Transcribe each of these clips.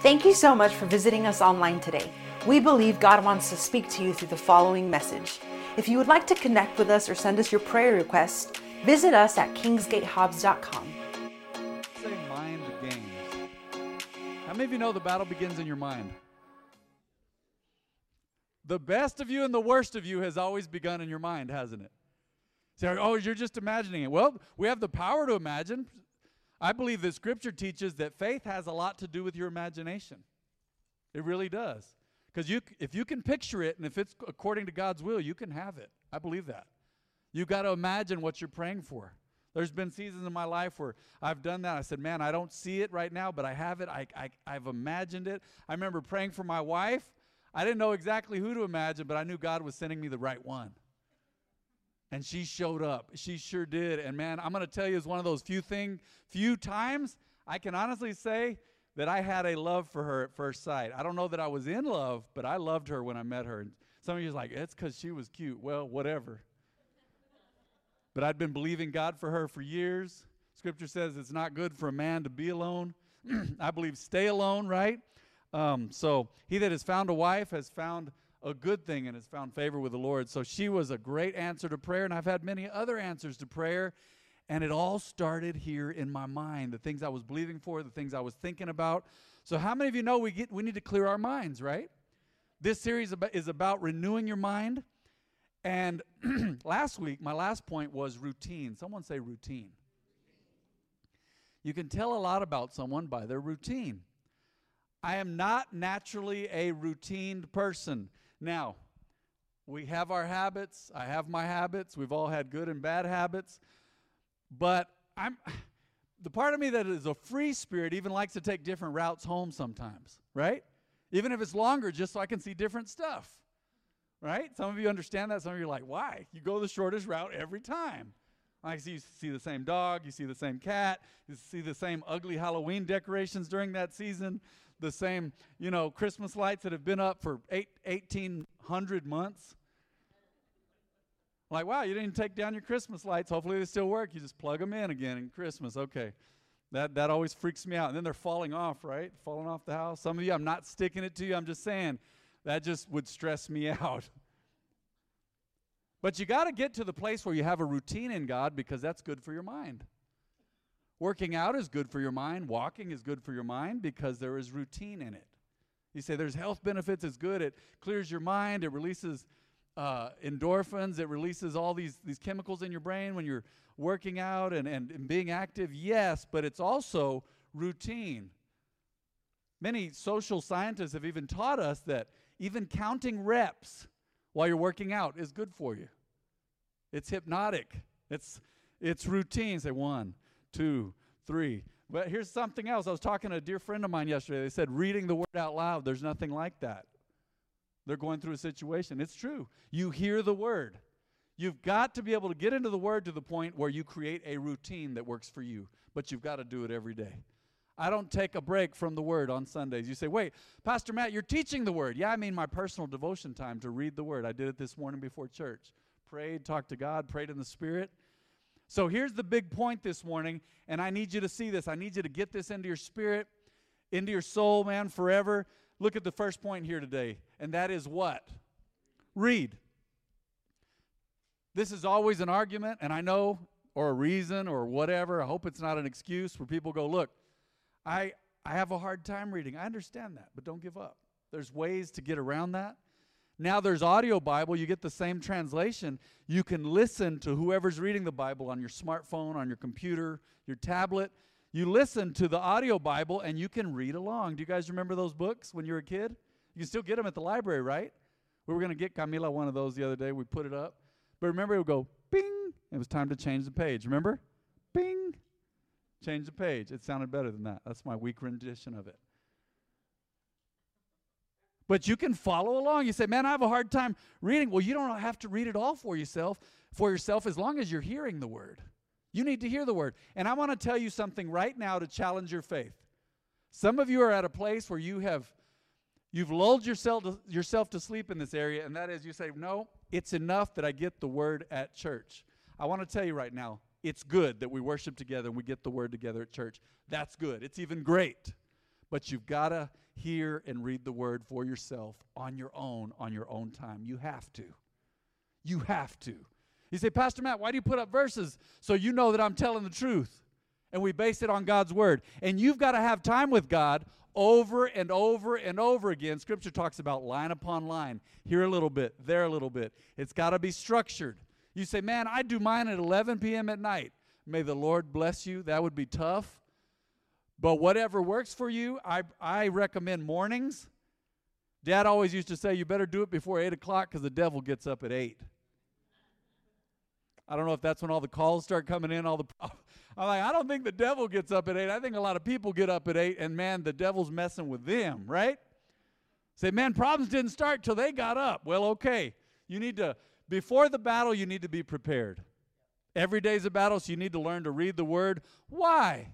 Thank you so much for visiting us online today. We believe God wants to speak to you through the following message. If you would like to connect with us or send us your prayer requests, visit us at kingsgatehobbs.com. Say mind games. How many of you know the battle begins in your mind? The best of you and the worst of you has always begun in your mind, hasn't it? Say, oh, you're just imagining it. Well, we have the power to imagine. I believe that Scripture teaches that faith has a lot to do with your imagination. It really does. Because you, if you can picture it and if it's according to God's will, you can have it. I believe that. You've got to imagine what you're praying for. There's been seasons in my life where I've done that. I said, man, I don't see it right now, but I have it. I, I, I've imagined it. I remember praying for my wife. I didn't know exactly who to imagine, but I knew God was sending me the right one. And she showed up. She sure did. And man, I'm going to tell you, it's one of those few thing, few times I can honestly say that I had a love for her at first sight. I don't know that I was in love, but I loved her when I met her. And some of you are like, it's because she was cute. Well, whatever. but I'd been believing God for her for years. Scripture says it's not good for a man to be alone. I believe stay alone, right? Um, so he that has found a wife has found a good thing and has found favor with the Lord. So she was a great answer to prayer, and I've had many other answers to prayer. And it all started here in my mind the things I was believing for, the things I was thinking about. So, how many of you know we, get, we need to clear our minds, right? This series is about renewing your mind. And last week, my last point was routine. Someone say routine. You can tell a lot about someone by their routine. I am not naturally a routine person. Now, we have our habits. I have my habits. We've all had good and bad habits. But I'm the part of me that is a free spirit even likes to take different routes home sometimes, right? Even if it's longer, just so I can see different stuff. Right? Some of you understand that. Some of you are like, why? You go the shortest route every time. I see you see the same dog, you see the same cat, you see the same ugly Halloween decorations during that season, the same, you know, Christmas lights that have been up for eight, 1800 months. Like, wow, you didn't take down your Christmas lights. Hopefully they still work. You just plug them in again in Christmas. Okay. That, that always freaks me out. And then they're falling off, right? Falling off the house. Some of you, I'm not sticking it to you. I'm just saying that just would stress me out. But you got to get to the place where you have a routine in God because that's good for your mind. Working out is good for your mind. Walking is good for your mind because there is routine in it. You say there's health benefits, it's good. It clears your mind, it releases uh, endorphins, it releases all these, these chemicals in your brain when you're working out and, and, and being active. Yes, but it's also routine. Many social scientists have even taught us that even counting reps while you're working out is good for you. It's hypnotic. It's it's routine. Say one, two, three. But here's something else. I was talking to a dear friend of mine yesterday. They said reading the word out loud, there's nothing like that. They're going through a situation. It's true. You hear the word. You've got to be able to get into the word to the point where you create a routine that works for you, but you've got to do it every day. I don't take a break from the word on Sundays. You say, wait, Pastor Matt, you're teaching the word. Yeah, I mean my personal devotion time to read the word. I did it this morning before church. Prayed, talked to God, prayed in the Spirit. So here's the big point this morning, and I need you to see this. I need you to get this into your spirit, into your soul, man, forever. Look at the first point here today, and that is what? Read. This is always an argument, and I know, or a reason, or whatever. I hope it's not an excuse where people go, look, I, I have a hard time reading. I understand that, but don't give up. There's ways to get around that. Now there's audio Bible, you get the same translation. You can listen to whoever's reading the Bible on your smartphone, on your computer, your tablet. You listen to the audio Bible and you can read along. Do you guys remember those books when you were a kid? You can still get them at the library, right? We were going to get Camila one of those the other day. We put it up. But remember, it would go bing. It was time to change the page. Remember? Bing. Change the page. It sounded better than that. That's my weak rendition of it. But you can follow along. You say, "Man, I have a hard time reading." Well, you don't have to read it all for yourself, for yourself as long as you're hearing the word. You need to hear the word. And I want to tell you something right now to challenge your faith. Some of you are at a place where you have you've lulled yourself to, yourself to sleep in this area and that is you say, "No, it's enough that I get the word at church." I want to tell you right now, it's good that we worship together and we get the word together at church. That's good. It's even great. But you've got to hear and read the word for yourself on your own, on your own time. You have to. You have to. You say, Pastor Matt, why do you put up verses so you know that I'm telling the truth? And we base it on God's word. And you've got to have time with God over and over and over again. Scripture talks about line upon line, here a little bit, there a little bit. It's got to be structured. You say, Man, I do mine at 11 p.m. at night. May the Lord bless you. That would be tough. But whatever works for you, I, I recommend mornings. Dad always used to say, You better do it before 8 o'clock because the devil gets up at 8. I don't know if that's when all the calls start coming in, all the I'm like, I don't think the devil gets up at 8. I think a lot of people get up at 8 and man, the devil's messing with them, right? Say, man, problems didn't start till they got up. Well, okay. You need to before the battle, you need to be prepared. Every day is a battle, so you need to learn to read the word. Why?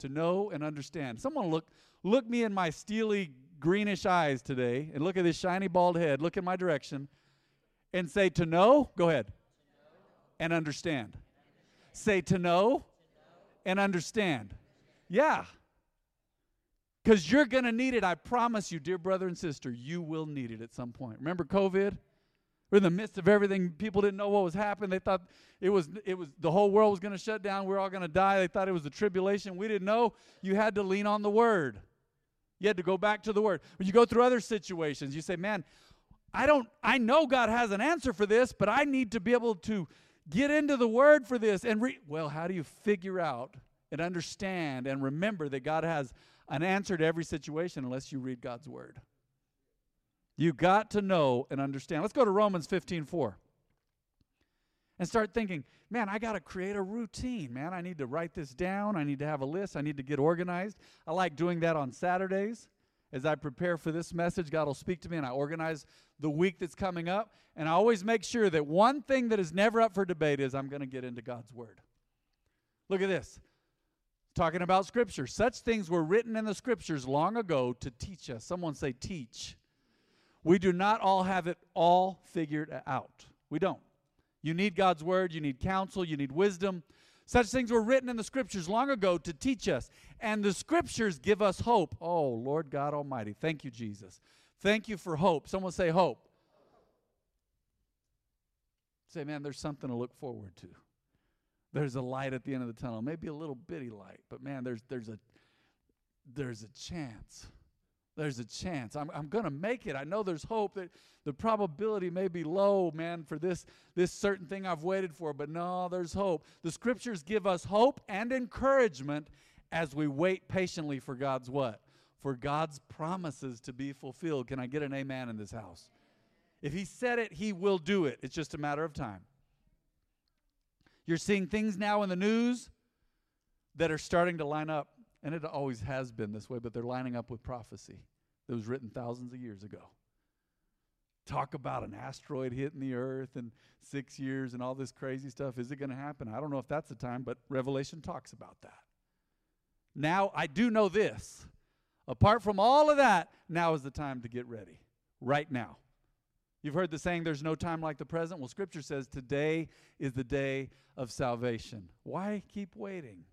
To know and understand. Someone look look me in my steely greenish eyes today and look at this shiny bald head, look in my direction, and say to know, go ahead. And understand. Say to know and understand. Yeah. Because you're going to need it. I promise you, dear brother and sister, you will need it at some point. Remember COVID? We're in the midst of everything. People didn't know what was happening. They thought it was it was the whole world was going to shut down. We are all going to die. They thought it was the tribulation. We didn't know. You had to lean on the word. You had to go back to the word. When you go through other situations, you say, "Man, I don't I know God has an answer for this, but I need to be able to get into the word for this and re-. well, how do you figure out and understand and remember that God has an answer to every situation unless you read God's word? You got to know and understand. Let's go to Romans 15 4 and start thinking, man, I got to create a routine, man. I need to write this down. I need to have a list. I need to get organized. I like doing that on Saturdays. As I prepare for this message, God will speak to me and I organize the week that's coming up. And I always make sure that one thing that is never up for debate is I'm going to get into God's Word. Look at this. Talking about Scripture. Such things were written in the Scriptures long ago to teach us. Someone say, teach. We do not all have it all figured out. We don't. You need God's word, you need counsel, you need wisdom. Such things were written in the scriptures long ago to teach us. And the scriptures give us hope. Oh, Lord God Almighty. Thank you, Jesus. Thank you for hope. Someone say hope. Say, man, there's something to look forward to. There's a light at the end of the tunnel. Maybe a little bitty light, but man, there's there's a there's a chance there's a chance. I'm, I'm going to make it. I know there's hope that the probability may be low, man, for this, this certain thing I've waited for, but no, there's hope. The scriptures give us hope and encouragement as we wait patiently for God's what? For God's promises to be fulfilled. Can I get an amen in this house? If He said it, He will do it. It's just a matter of time. You're seeing things now in the news that are starting to line up and it always has been this way, but they're lining up with prophecy that was written thousands of years ago. Talk about an asteroid hitting the earth in six years and all this crazy stuff. Is it going to happen? I don't know if that's the time, but Revelation talks about that. Now, I do know this. Apart from all of that, now is the time to get ready. Right now. You've heard the saying, there's no time like the present. Well, Scripture says today is the day of salvation. Why keep waiting?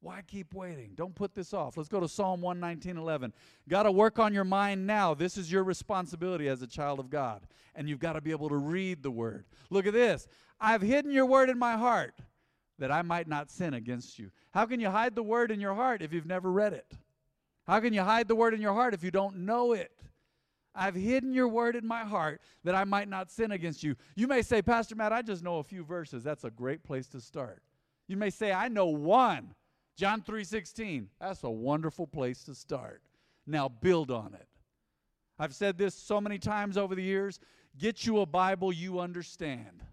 Why keep waiting? Don't put this off. Let's go to Psalm 119 11. Got to work on your mind now. This is your responsibility as a child of God. And you've got to be able to read the word. Look at this. I've hidden your word in my heart that I might not sin against you. How can you hide the word in your heart if you've never read it? How can you hide the word in your heart if you don't know it? I've hidden your word in my heart that I might not sin against you. You may say, Pastor Matt, I just know a few verses. That's a great place to start. You may say, I know one. John 3:16. That's a wonderful place to start. Now build on it. I've said this so many times over the years, get you a Bible you understand.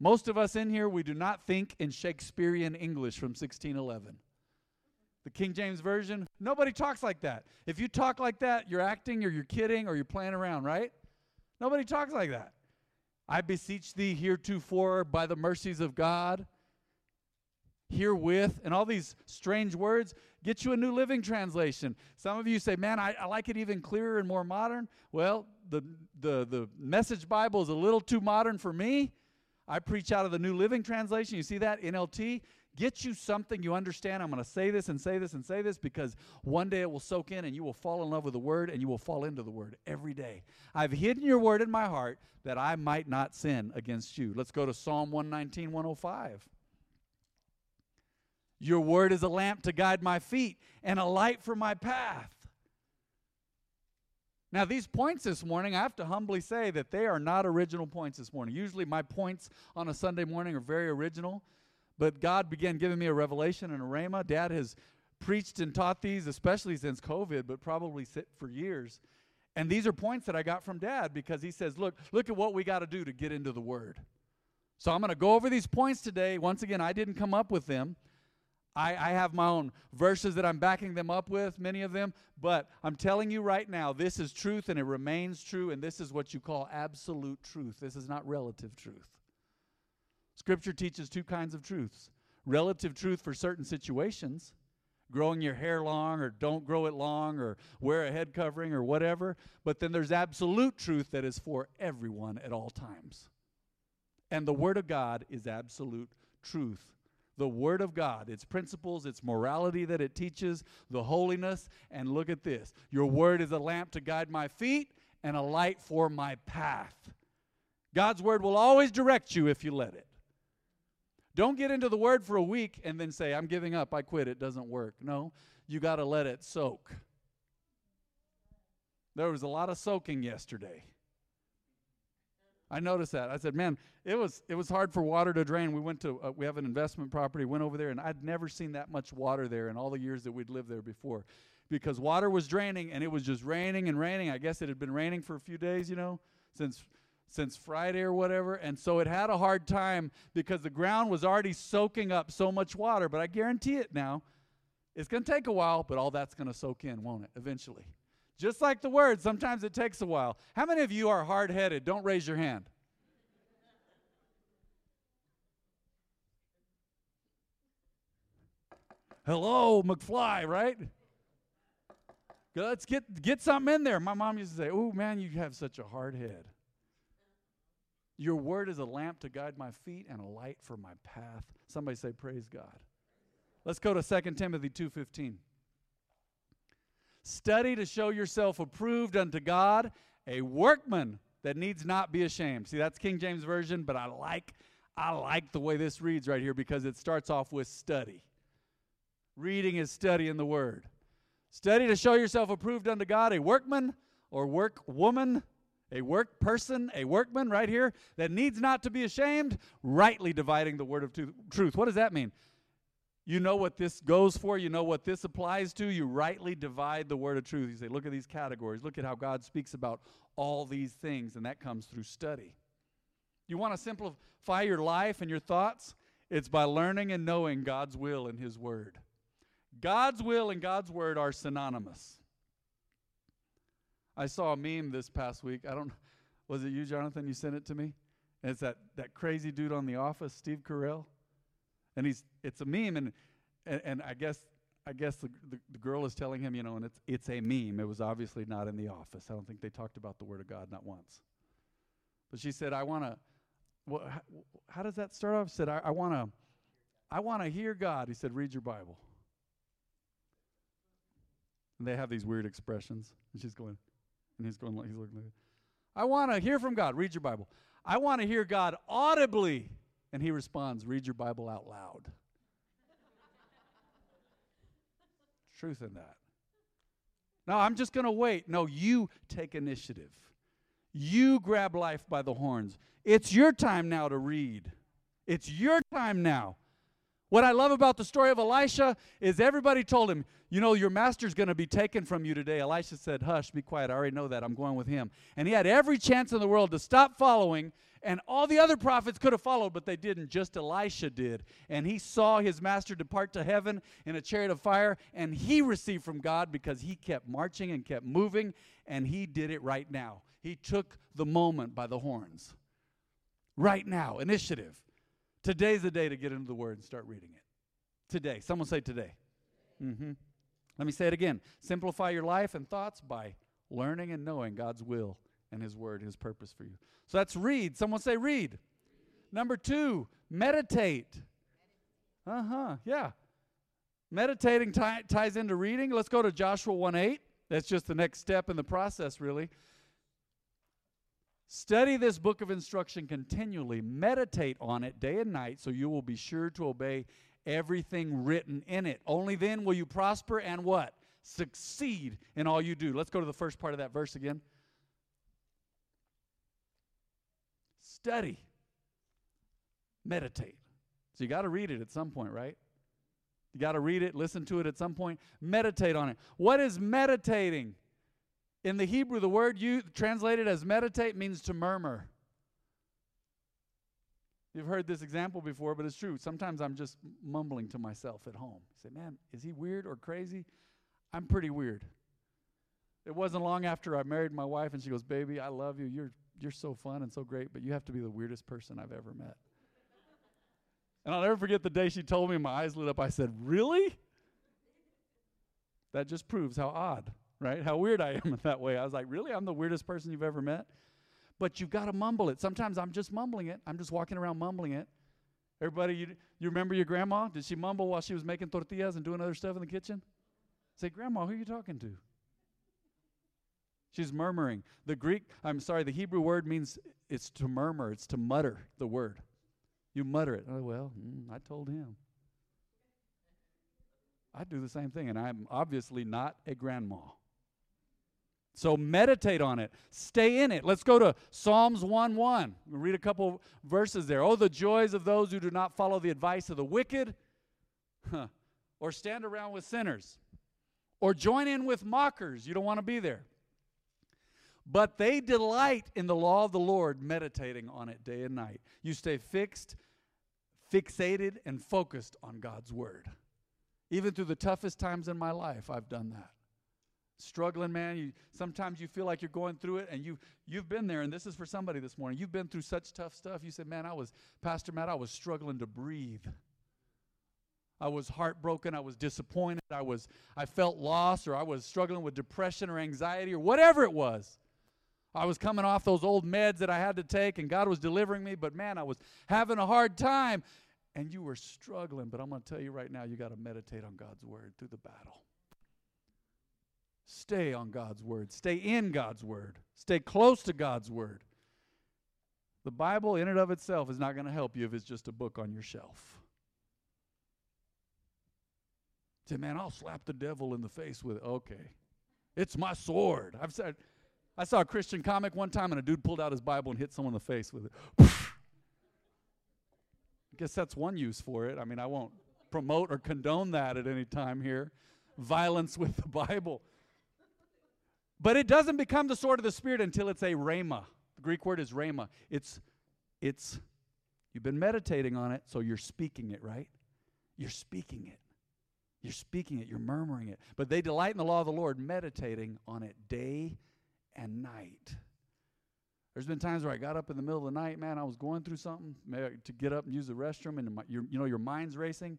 Most of us in here we do not think in Shakespearean English from 1611. The King James version, nobody talks like that. If you talk like that, you're acting or you're kidding or you're playing around, right? Nobody talks like that. I beseech thee heretofore by the mercies of God herewith, and all these strange words, get you a New Living Translation. Some of you say, man, I, I like it even clearer and more modern. Well, the, the, the Message Bible is a little too modern for me. I preach out of the New Living Translation. You see that? NLT. get you something you understand. I'm going to say this and say this and say this because one day it will soak in and you will fall in love with the word and you will fall into the word every day. I've hidden your word in my heart that I might not sin against you. Let's go to Psalm 119, 105. Your word is a lamp to guide my feet and a light for my path. Now, these points this morning, I have to humbly say that they are not original points this morning. Usually, my points on a Sunday morning are very original, but God began giving me a revelation and a rhema. Dad has preached and taught these, especially since COVID, but probably for years. And these are points that I got from Dad because he says, Look, look at what we got to do to get into the Word. So I'm going to go over these points today. Once again, I didn't come up with them. I, I have my own verses that I'm backing them up with, many of them, but I'm telling you right now, this is truth and it remains true, and this is what you call absolute truth. This is not relative truth. Scripture teaches two kinds of truths relative truth for certain situations, growing your hair long or don't grow it long or wear a head covering or whatever, but then there's absolute truth that is for everyone at all times. And the Word of God is absolute truth the Word of God, its principles, its morality that it teaches, the holiness. And look at this Your Word is a lamp to guide my feet and a light for my path. God's Word will always direct you if you let it. Don't get into the Word for a week and then say, I'm giving up, I quit, it doesn't work. No, you got to let it soak. There was a lot of soaking yesterday. I noticed that. I said, "Man, it was it was hard for water to drain." We went to uh, we have an investment property. Went over there, and I'd never seen that much water there in all the years that we'd lived there before, because water was draining and it was just raining and raining. I guess it had been raining for a few days, you know, since since Friday or whatever, and so it had a hard time because the ground was already soaking up so much water. But I guarantee it now, it's going to take a while, but all that's going to soak in, won't it? Eventually. Just like the word, sometimes it takes a while. How many of you are hard headed? Don't raise your hand. Hello, McFly, right? Let's get, get something in there. My mom used to say, Oh, man, you have such a hard head. Your word is a lamp to guide my feet and a light for my path. Somebody say, Praise God. Let's go to 2 Timothy 2.15. Study to show yourself approved unto God, a workman that needs not be ashamed. See, that's King James Version, but I like I like the way this reads right here because it starts off with study. Reading is study in the word. Study to show yourself approved unto God, a workman or work woman, a work person, a workman right here that needs not to be ashamed, rightly dividing the word of truth. What does that mean? You know what this goes for. You know what this applies to. You rightly divide the word of truth. You say, look at these categories. Look at how God speaks about all these things, and that comes through study. You want to simplify your life and your thoughts? It's by learning and knowing God's will and His Word. God's will and God's Word are synonymous. I saw a meme this past week. I don't was it you, Jonathan? You sent it to me? And it's that, that crazy dude on The Office, Steve Carell and he's it's a meme, and and, and I guess I guess the, the, the girl is telling him, you know, and it's it's a meme. It was obviously not in the office. I don't think they talked about the word of God not once. But she said, I want to. Well, how, how, does that start off? Said, I, want to. I want to hear God. He said, read your Bible. And they have these weird expressions, and she's going, and he's going, he's looking. Like, I want to hear from God. Read your Bible. I want to hear God audibly. And he responds, Read your Bible out loud. Truth in that. No, I'm just going to wait. No, you take initiative. You grab life by the horns. It's your time now to read. It's your time now. What I love about the story of Elisha is everybody told him, You know, your master's going to be taken from you today. Elisha said, Hush, be quiet. I already know that. I'm going with him. And he had every chance in the world to stop following, and all the other prophets could have followed, but they didn't. Just Elisha did. And he saw his master depart to heaven in a chariot of fire, and he received from God because he kept marching and kept moving, and he did it right now. He took the moment by the horns. Right now, initiative. Today's the day to get into the Word and start reading it. Today. Someone say today. Mm-hmm. Let me say it again. Simplify your life and thoughts by learning and knowing God's will and His Word, His purpose for you. So that's read. Someone say read. Number two, meditate. Uh huh. Yeah. Meditating t- ties into reading. Let's go to Joshua 1 8. That's just the next step in the process, really. Study this book of instruction continually. Meditate on it day and night so you will be sure to obey everything written in it. Only then will you prosper and what? Succeed in all you do. Let's go to the first part of that verse again. Study. Meditate. So you got to read it at some point, right? You got to read it, listen to it at some point, meditate on it. What is meditating? In the Hebrew, the word you translated as meditate means to murmur. You've heard this example before, but it's true. Sometimes I'm just mumbling to myself at home. I say, man, is he weird or crazy? I'm pretty weird. It wasn't long after I married my wife, and she goes, Baby, I love you. You're, you're so fun and so great, but you have to be the weirdest person I've ever met. And I'll never forget the day she told me, my eyes lit up. I said, Really? That just proves how odd, right? How weird I am in that way. I was like, Really? I'm the weirdest person you've ever met? But you've got to mumble it. Sometimes I'm just mumbling it. I'm just walking around mumbling it. Everybody, you, you remember your grandma? Did she mumble while she was making tortillas and doing other stuff in the kitchen? Say, Grandma, who are you talking to? She's murmuring. The Greek, I'm sorry, the Hebrew word means it's to murmur, it's to mutter the word. You mutter it. Oh, well, mm, I told him. I do the same thing, and I'm obviously not a grandma. So meditate on it. Stay in it. Let's go to Psalms 1 1. We'll read a couple verses there. Oh, the joys of those who do not follow the advice of the wicked, huh. or stand around with sinners, or join in with mockers. You don't want to be there. But they delight in the law of the Lord, meditating on it day and night. You stay fixed fixated and focused on God's Word. Even through the toughest times in my life, I've done that. Struggling, man. You, sometimes you feel like you're going through it, and you you've been there. And this is for somebody this morning. You've been through such tough stuff. You said, "Man, I was Pastor Matt. I was struggling to breathe. I was heartbroken. I was disappointed. I was I felt lost, or I was struggling with depression or anxiety, or whatever it was." I was coming off those old meds that I had to take, and God was delivering me, but man, I was having a hard time. And you were struggling, but I'm going to tell you right now, you got to meditate on God's word through the battle. Stay on God's word, stay in God's word, stay close to God's word. The Bible, in and of itself, is not going to help you if it's just a book on your shelf. Say, man, I'll slap the devil in the face with it. Okay. It's my sword. I've said, I saw a Christian comic one time and a dude pulled out his Bible and hit someone in the face with it. I guess that's one use for it. I mean, I won't promote or condone that at any time here. Violence with the Bible. But it doesn't become the sword of the Spirit until it's a rhema. The Greek word is rhema. It's, it's, you've been meditating on it, so you're speaking it, right? You're speaking it. You're speaking it, you're murmuring it. But they delight in the law of the Lord, meditating on it day and night. There's been times where I got up in the middle of the night, man, I was going through something to get up and use the restroom, and my, you know, your mind's racing.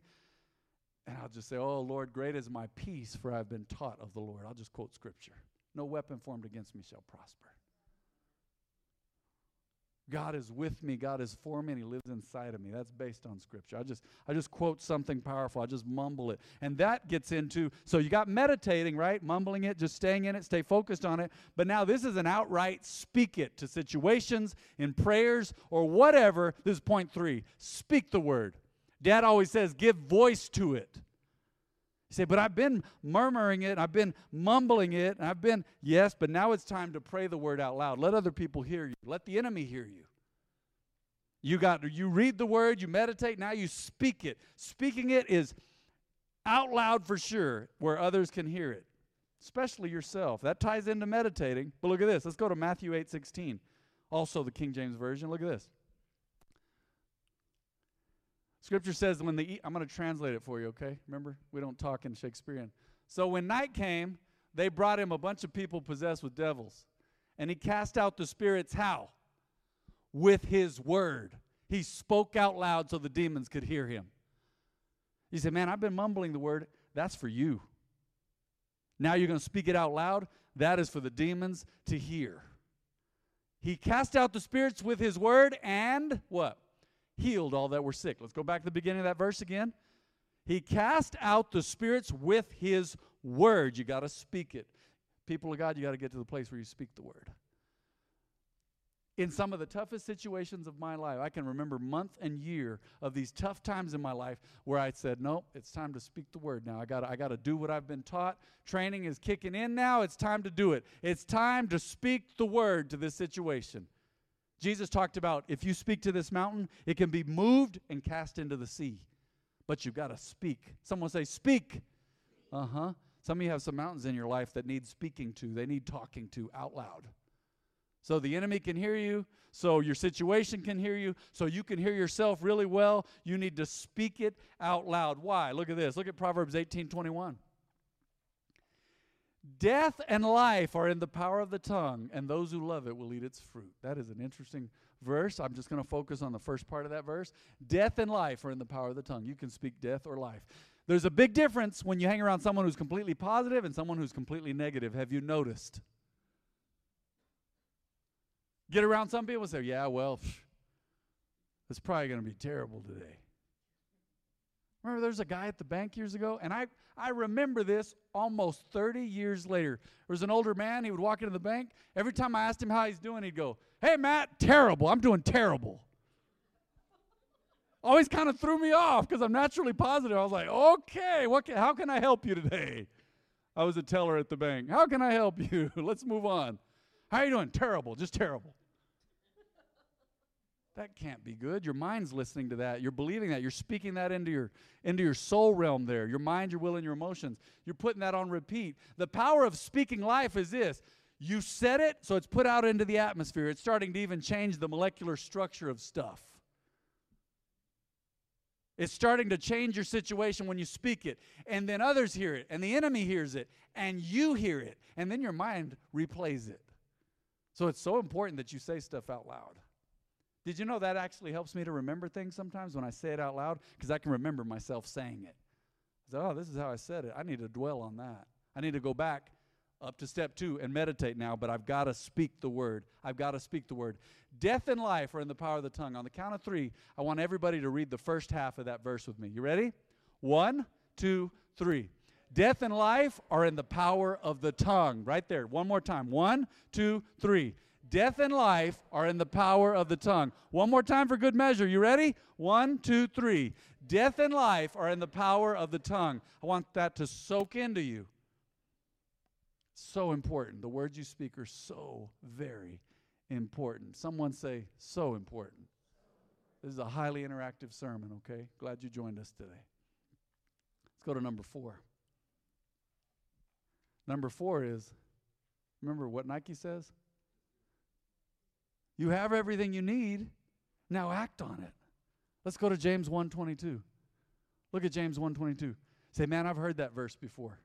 And I'll just say, Oh, Lord, great is my peace, for I've been taught of the Lord. I'll just quote scripture. No weapon formed against me shall prosper. God is with me, God is for me, and He lives inside of me. That's based on Scripture. I just I just quote something powerful. I just mumble it. And that gets into so you got meditating, right? Mumbling it, just staying in it, stay focused on it. But now this is an outright speak it to situations, in prayers, or whatever. This is point three. Speak the word. Dad always says, give voice to it. You say, but I've been murmuring it, I've been mumbling it, and I've been, yes, but now it's time to pray the word out loud. Let other people hear you. Let the enemy hear you. You got you read the word, you meditate, now you speak it. Speaking it is out loud for sure, where others can hear it, especially yourself. That ties into meditating. But look at this. Let's go to Matthew 8 16. Also the King James Version. Look at this. Scripture says when the I'm going to translate it for you, okay? Remember, we don't talk in Shakespearean. So when night came, they brought him a bunch of people possessed with devils. And he cast out the spirits how? With his word. He spoke out loud so the demons could hear him. He said, Man, I've been mumbling the word. That's for you. Now you're going to speak it out loud. That is for the demons to hear. He cast out the spirits with his word and what? Healed all that were sick. Let's go back to the beginning of that verse again. He cast out the spirits with his word. You got to speak it. People of God, you got to get to the place where you speak the word. In some of the toughest situations of my life, I can remember month and year of these tough times in my life where I said, "Nope, it's time to speak the word now. I got I got to do what I've been taught. Training is kicking in now. It's time to do it. It's time to speak the word to this situation." Jesus talked about if you speak to this mountain, it can be moved and cast into the sea. But you've got to speak. Someone say, Speak. Uh huh. Some of you have some mountains in your life that need speaking to, they need talking to out loud. So the enemy can hear you, so your situation can hear you, so you can hear yourself really well. You need to speak it out loud. Why? Look at this. Look at Proverbs 18 21. Death and life are in the power of the tongue, and those who love it will eat its fruit. That is an interesting verse. I'm just going to focus on the first part of that verse. Death and life are in the power of the tongue. You can speak death or life. There's a big difference when you hang around someone who's completely positive and someone who's completely negative. Have you noticed? Get around some people and say, Yeah, well, it's probably going to be terrible today. Remember, there's a guy at the bank years ago, and I, I remember this almost 30 years later. There was an older man, he would walk into the bank. Every time I asked him how he's doing, he'd go, Hey, Matt, terrible. I'm doing terrible always kind of threw me off because I'm naturally positive. I was like, okay, what can, how can I help you today? I was a teller at the bank. How can I help you? Let's move on. How are you doing? Terrible, just terrible. That can't be good. Your mind's listening to that. You're believing that. You're speaking that into your into your soul realm there. Your mind, your will, and your emotions. You're putting that on repeat. The power of speaking life is this. You said it, so it's put out into the atmosphere. It's starting to even change the molecular structure of stuff. It's starting to change your situation when you speak it. And then others hear it, and the enemy hears it, and you hear it, and then your mind replays it. So it's so important that you say stuff out loud. Did you know that actually helps me to remember things sometimes when I say it out loud? Because I can remember myself saying it. Say, oh, this is how I said it. I need to dwell on that. I need to go back up to step two and meditate now, but I've got to speak the word. I've got to speak the word. Death and life are in the power of the tongue. On the count of three, I want everybody to read the first half of that verse with me. You ready? One, two, three. Death and life are in the power of the tongue. Right there. One more time. One, two, three. Death and life are in the power of the tongue. One more time for good measure. You ready? One, two, three. Death and life are in the power of the tongue. I want that to soak into you. So important. The words you speak are so very important. Someone say, so important. This is a highly interactive sermon, okay? Glad you joined us today. Let's go to number four. Number four is remember what Nike says? You have everything you need. Now act on it. Let's go to James 1:22. Look at James 1:22. Say, "Man, I've heard that verse before."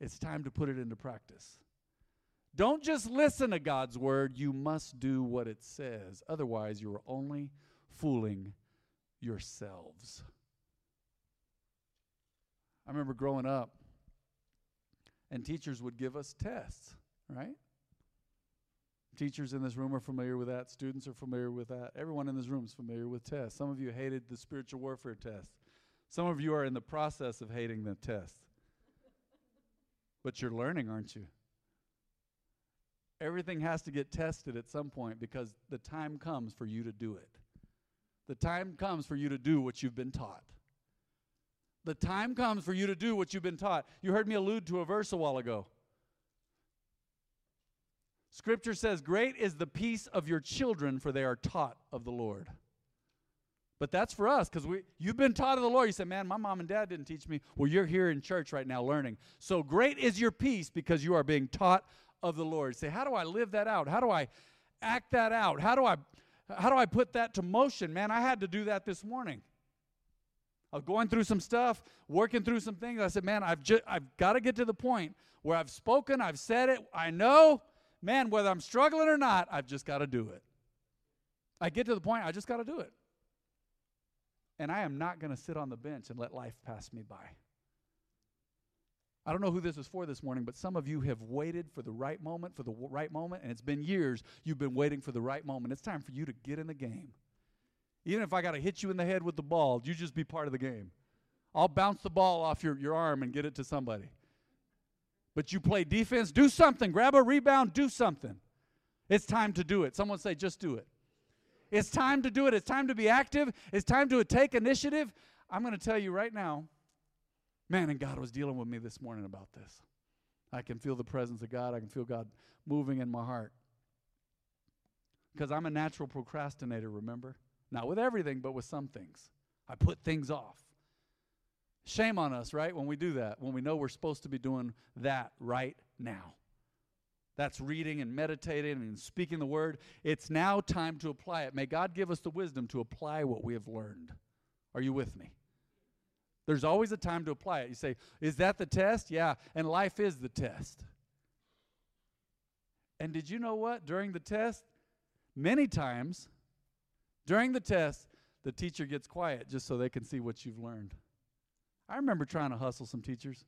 It's time to put it into practice. Don't just listen to God's word, you must do what it says. Otherwise, you are only fooling yourselves. I remember growing up, and teachers would give us tests, right? Teachers in this room are familiar with that. Students are familiar with that. Everyone in this room is familiar with tests. Some of you hated the spiritual warfare test. Some of you are in the process of hating the test. But you're learning, aren't you? Everything has to get tested at some point because the time comes for you to do it. The time comes for you to do what you've been taught. The time comes for you to do what you've been taught. You heard me allude to a verse a while ago. Scripture says, Great is the peace of your children, for they are taught of the Lord. But that's for us because you've been taught of the Lord. You say, Man, my mom and dad didn't teach me. Well, you're here in church right now learning. So great is your peace because you are being taught of the Lord. say, How do I live that out? How do I act that out? How do I how do I put that to motion? Man, I had to do that this morning. I was going through some stuff, working through some things. I said, Man, I've just I've got to get to the point where I've spoken, I've said it, I know, man, whether I'm struggling or not, I've just got to do it. I get to the point, I just got to do it. And I am not going to sit on the bench and let life pass me by. I don't know who this is for this morning, but some of you have waited for the right moment, for the w- right moment, and it's been years you've been waiting for the right moment. It's time for you to get in the game. Even if I got to hit you in the head with the ball, you just be part of the game. I'll bounce the ball off your, your arm and get it to somebody. But you play defense, do something. Grab a rebound, do something. It's time to do it. Someone say, just do it. It's time to do it. It's time to be active. It's time to take initiative. I'm going to tell you right now, man, and God was dealing with me this morning about this. I can feel the presence of God. I can feel God moving in my heart. Because I'm a natural procrastinator, remember? Not with everything, but with some things. I put things off. Shame on us, right? When we do that, when we know we're supposed to be doing that right now. That's reading and meditating and speaking the word. It's now time to apply it. May God give us the wisdom to apply what we have learned. Are you with me? There's always a time to apply it. You say, Is that the test? Yeah. And life is the test. And did you know what? During the test, many times, during the test, the teacher gets quiet just so they can see what you've learned. I remember trying to hustle some teachers,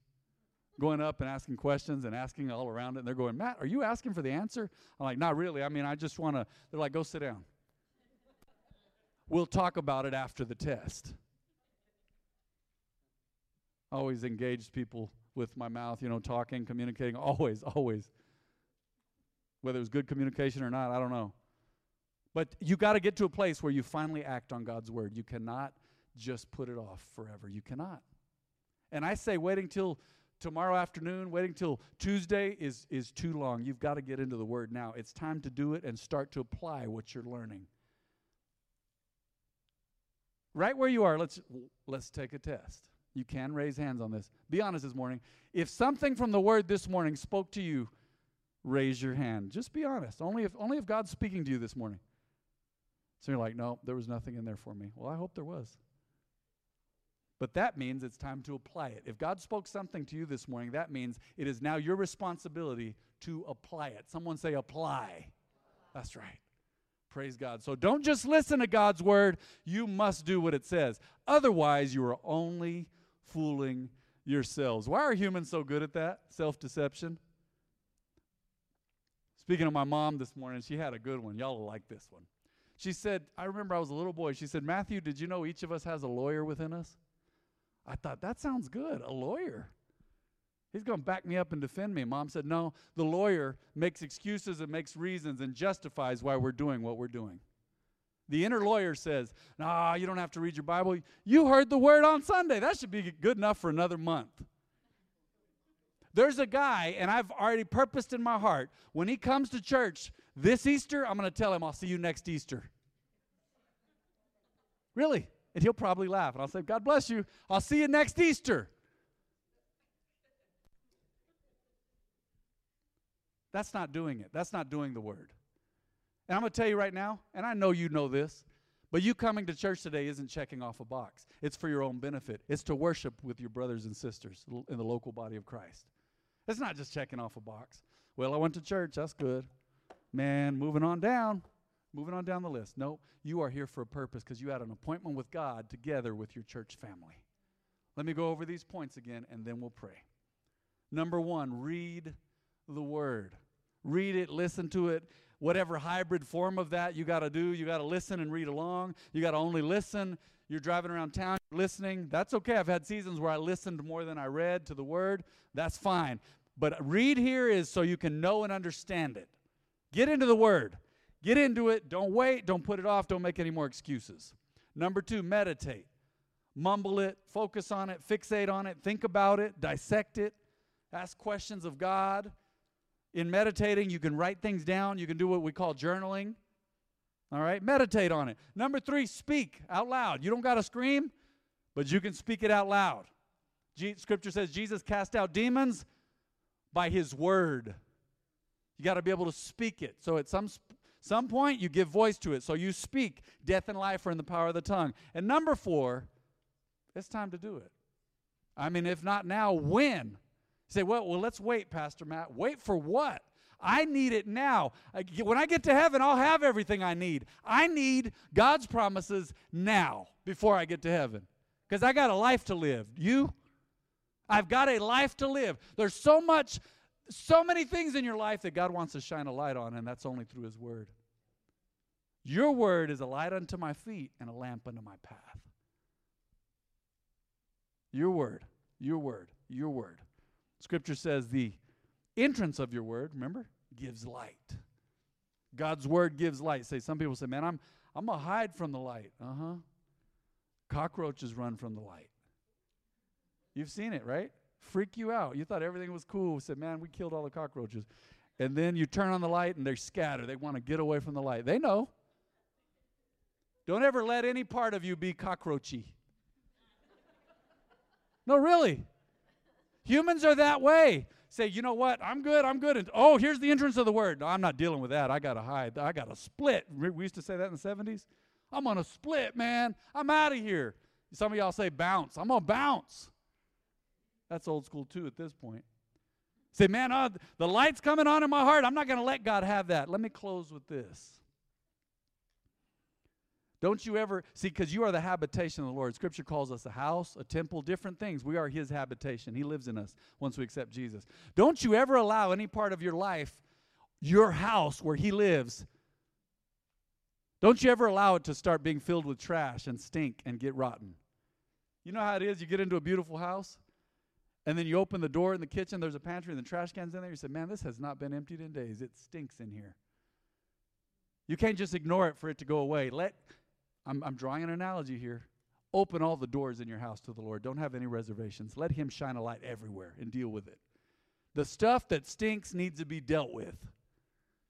going up and asking questions and asking all around it. And they're going, Matt, are you asking for the answer? I'm like, not really. I mean, I just want to. They're like, go sit down. we'll talk about it after the test. Always engaged people with my mouth, you know, talking, communicating, always, always. Whether it was good communication or not, I don't know. But you got to get to a place where you finally act on God's word. You cannot just put it off forever. You cannot. And I say waiting till tomorrow afternoon, waiting till Tuesday is, is too long. You've got to get into the Word now. It's time to do it and start to apply what you're learning. Right where you are, let's, let's take a test. You can raise hands on this. Be honest this morning. If something from the Word this morning spoke to you, raise your hand. Just be honest. Only if, only if God's speaking to you this morning. So you're like, no, there was nothing in there for me. Well, I hope there was. But that means it's time to apply it. If God spoke something to you this morning, that means it is now your responsibility to apply it. Someone say, apply. That's right. Praise God. So don't just listen to God's word, you must do what it says. Otherwise, you are only fooling yourselves. Why are humans so good at that? Self deception. Speaking of my mom this morning, she had a good one. Y'all will like this one. She said, I remember I was a little boy. She said, Matthew, did you know each of us has a lawyer within us? I thought, that sounds good. A lawyer. He's going to back me up and defend me. Mom said, no, the lawyer makes excuses and makes reasons and justifies why we're doing what we're doing. The inner lawyer says, nah, you don't have to read your Bible. You heard the word on Sunday. That should be good enough for another month. There's a guy, and I've already purposed in my heart, when he comes to church this Easter, I'm going to tell him, I'll see you next Easter. Really? And he'll probably laugh. And I'll say, God bless you. I'll see you next Easter. That's not doing it. That's not doing the word. And I'm going to tell you right now, and I know you know this, but you coming to church today isn't checking off a box. It's for your own benefit. It's to worship with your brothers and sisters in the local body of Christ. It's not just checking off a box. Well, I went to church. That's good. Man, moving on down. Moving on down the list. No, you are here for a purpose because you had an appointment with God together with your church family. Let me go over these points again and then we'll pray. Number one, read the word. Read it, listen to it. Whatever hybrid form of that you got to do, you got to listen and read along. You got to only listen. You're driving around town, listening. That's okay. I've had seasons where I listened more than I read to the word. That's fine. But read here is so you can know and understand it. Get into the word. Get into it. Don't wait. Don't put it off. Don't make any more excuses. Number two, meditate. Mumble it, focus on it, fixate on it, think about it, dissect it, ask questions of God. In meditating, you can write things down. You can do what we call journaling. All right, meditate on it. Number three, speak out loud. You don't got to scream, but you can speak it out loud. scripture says Jesus cast out demons by his word. You got to be able to speak it. So at some some point, you give voice to it. So you speak. Death and life are in the power of the tongue. And number four, it's time to do it. I mean, if not now, when? You say, well, well, let's wait, Pastor Matt. Wait for what? I need it now. When I get to heaven, I'll have everything I need. I need God's promises now before I get to heaven because I got a life to live. You? I've got a life to live. There's so much, so many things in your life that God wants to shine a light on, and that's only through His Word. Your word is a light unto my feet and a lamp unto my path. Your word, your word, your word. Scripture says the entrance of your word, remember, gives light. God's word gives light. Say some people say, "Man, I'm I'm going to hide from the light." Uh-huh. Cockroaches run from the light. You've seen it, right? Freak you out. You thought everything was cool. Said, "Man, we killed all the cockroaches." And then you turn on the light and they scatter. They want to get away from the light. They know. Don't ever let any part of you be cockroachy. No, really. Humans are that way. Say, you know what? I'm good. I'm good. And oh, here's the entrance of the word. No, I'm not dealing with that. I got to hide. I got to split. We used to say that in the 70s. I'm going to split, man. I'm out of here. Some of y'all say bounce. I'm going to bounce. That's old school too at this point. Say, man, uh, the light's coming on in my heart. I'm not going to let God have that. Let me close with this. Don't you ever see, because you are the habitation of the Lord. Scripture calls us a house, a temple, different things. We are His habitation. He lives in us once we accept Jesus. Don't you ever allow any part of your life, your house where He lives, don't you ever allow it to start being filled with trash and stink and get rotten. You know how it is? You get into a beautiful house, and then you open the door in the kitchen, there's a pantry, and the trash can's in there. You say, Man, this has not been emptied in days. It stinks in here. You can't just ignore it for it to go away. Let I'm, I'm drawing an analogy here. Open all the doors in your house to the Lord. Don't have any reservations. Let Him shine a light everywhere and deal with it. The stuff that stinks needs to be dealt with.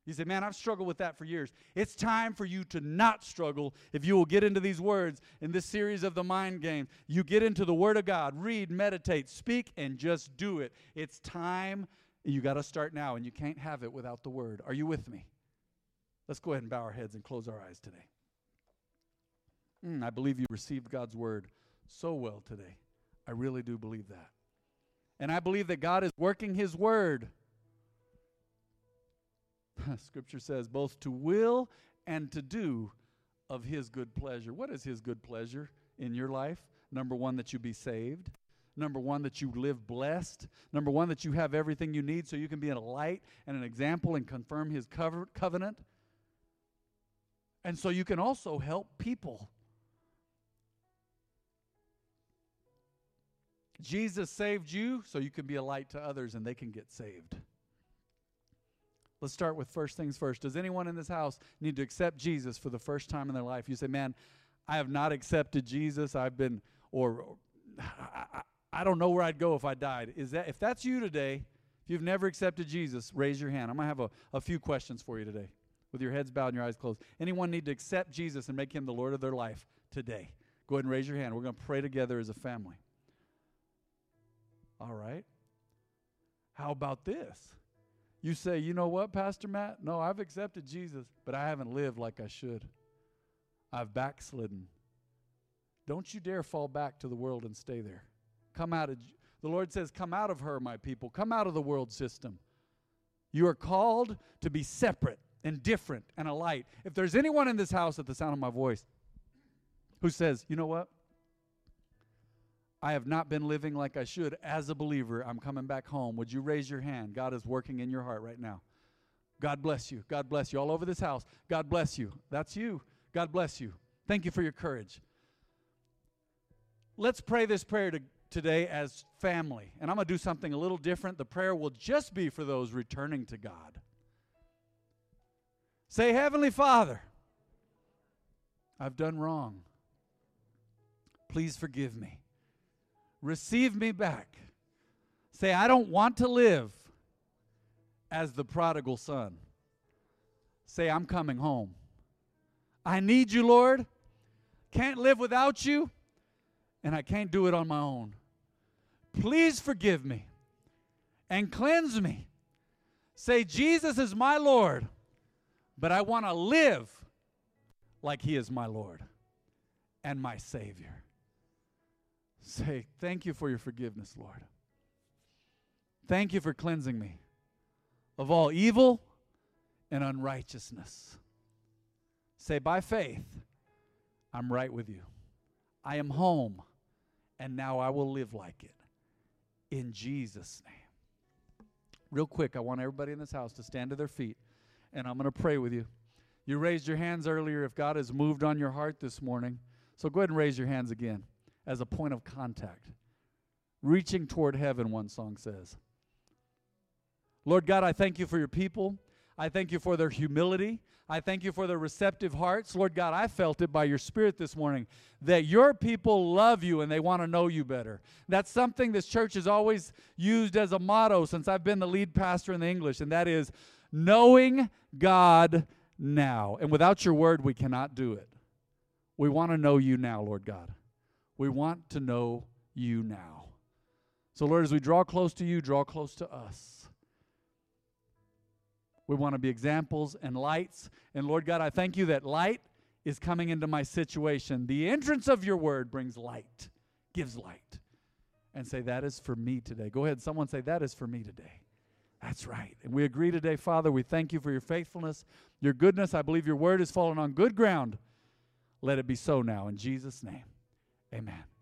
You say, man, I've struggled with that for years. It's time for you to not struggle if you will get into these words in this series of the mind game. You get into the Word of God, read, meditate, speak, and just do it. It's time. You got to start now, and you can't have it without the Word. Are you with me? Let's go ahead and bow our heads and close our eyes today. Mm, I believe you received God's word so well today. I really do believe that. And I believe that God is working his word. Scripture says both to will and to do of his good pleasure. What is his good pleasure in your life? Number one, that you be saved. Number one, that you live blessed. Number one, that you have everything you need so you can be a light and an example and confirm his covenant. And so you can also help people. Jesus saved you so you can be a light to others and they can get saved. Let's start with first things first. Does anyone in this house need to accept Jesus for the first time in their life? You say, man, I have not accepted Jesus. I've been, or, or I, I, don't know where I'd go if I died. Is that if that's you today? If you've never accepted Jesus, raise your hand. I'm gonna have a, a few questions for you today, with your heads bowed and your eyes closed. Anyone need to accept Jesus and make Him the Lord of their life today? Go ahead and raise your hand. We're gonna pray together as a family. All right. How about this? You say, you know what, Pastor Matt? No, I've accepted Jesus, but I haven't lived like I should. I've backslidden. Don't you dare fall back to the world and stay there. Come out of the Lord says, Come out of her, my people. Come out of the world system. You are called to be separate and different and a light. If there's anyone in this house at the sound of my voice who says, You know what? I have not been living like I should as a believer. I'm coming back home. Would you raise your hand? God is working in your heart right now. God bless you. God bless you. All over this house. God bless you. That's you. God bless you. Thank you for your courage. Let's pray this prayer to, today as family. And I'm going to do something a little different. The prayer will just be for those returning to God. Say, Heavenly Father, I've done wrong. Please forgive me. Receive me back. Say, I don't want to live as the prodigal son. Say, I'm coming home. I need you, Lord. Can't live without you, and I can't do it on my own. Please forgive me and cleanse me. Say, Jesus is my Lord, but I want to live like He is my Lord and my Savior. Say, Thank you for your forgiveness, Lord. Thank you for cleansing me of all evil and unrighteousness. Say, By faith, I'm right with you. I am home, and now I will live like it. In Jesus' name. Real quick, I want everybody in this house to stand to their feet, and I'm going to pray with you. You raised your hands earlier if God has moved on your heart this morning. So go ahead and raise your hands again as a point of contact. reaching toward heaven, one song says. Lord God, I thank you for your people. I thank you for their humility. I thank you for their receptive hearts. Lord God, I felt it by your Spirit this morning that your people love you and they want to know you better. That's something this church has always used as a motto since I've been the lead pastor in the English, and that is knowing God now. And without your word, we cannot do it. We want to know you now, Lord God. We want to know you now. So, Lord, as we draw close to you, draw close to us. We want to be examples and lights. And Lord God, I thank you that light is coming into my situation. The entrance of your word brings light, gives light. And say, That is for me today. Go ahead, someone say, That is for me today. That's right. And we agree today, Father. We thank you for your faithfulness, your goodness. I believe your word is fallen on good ground. Let it be so now. In Jesus' name, amen.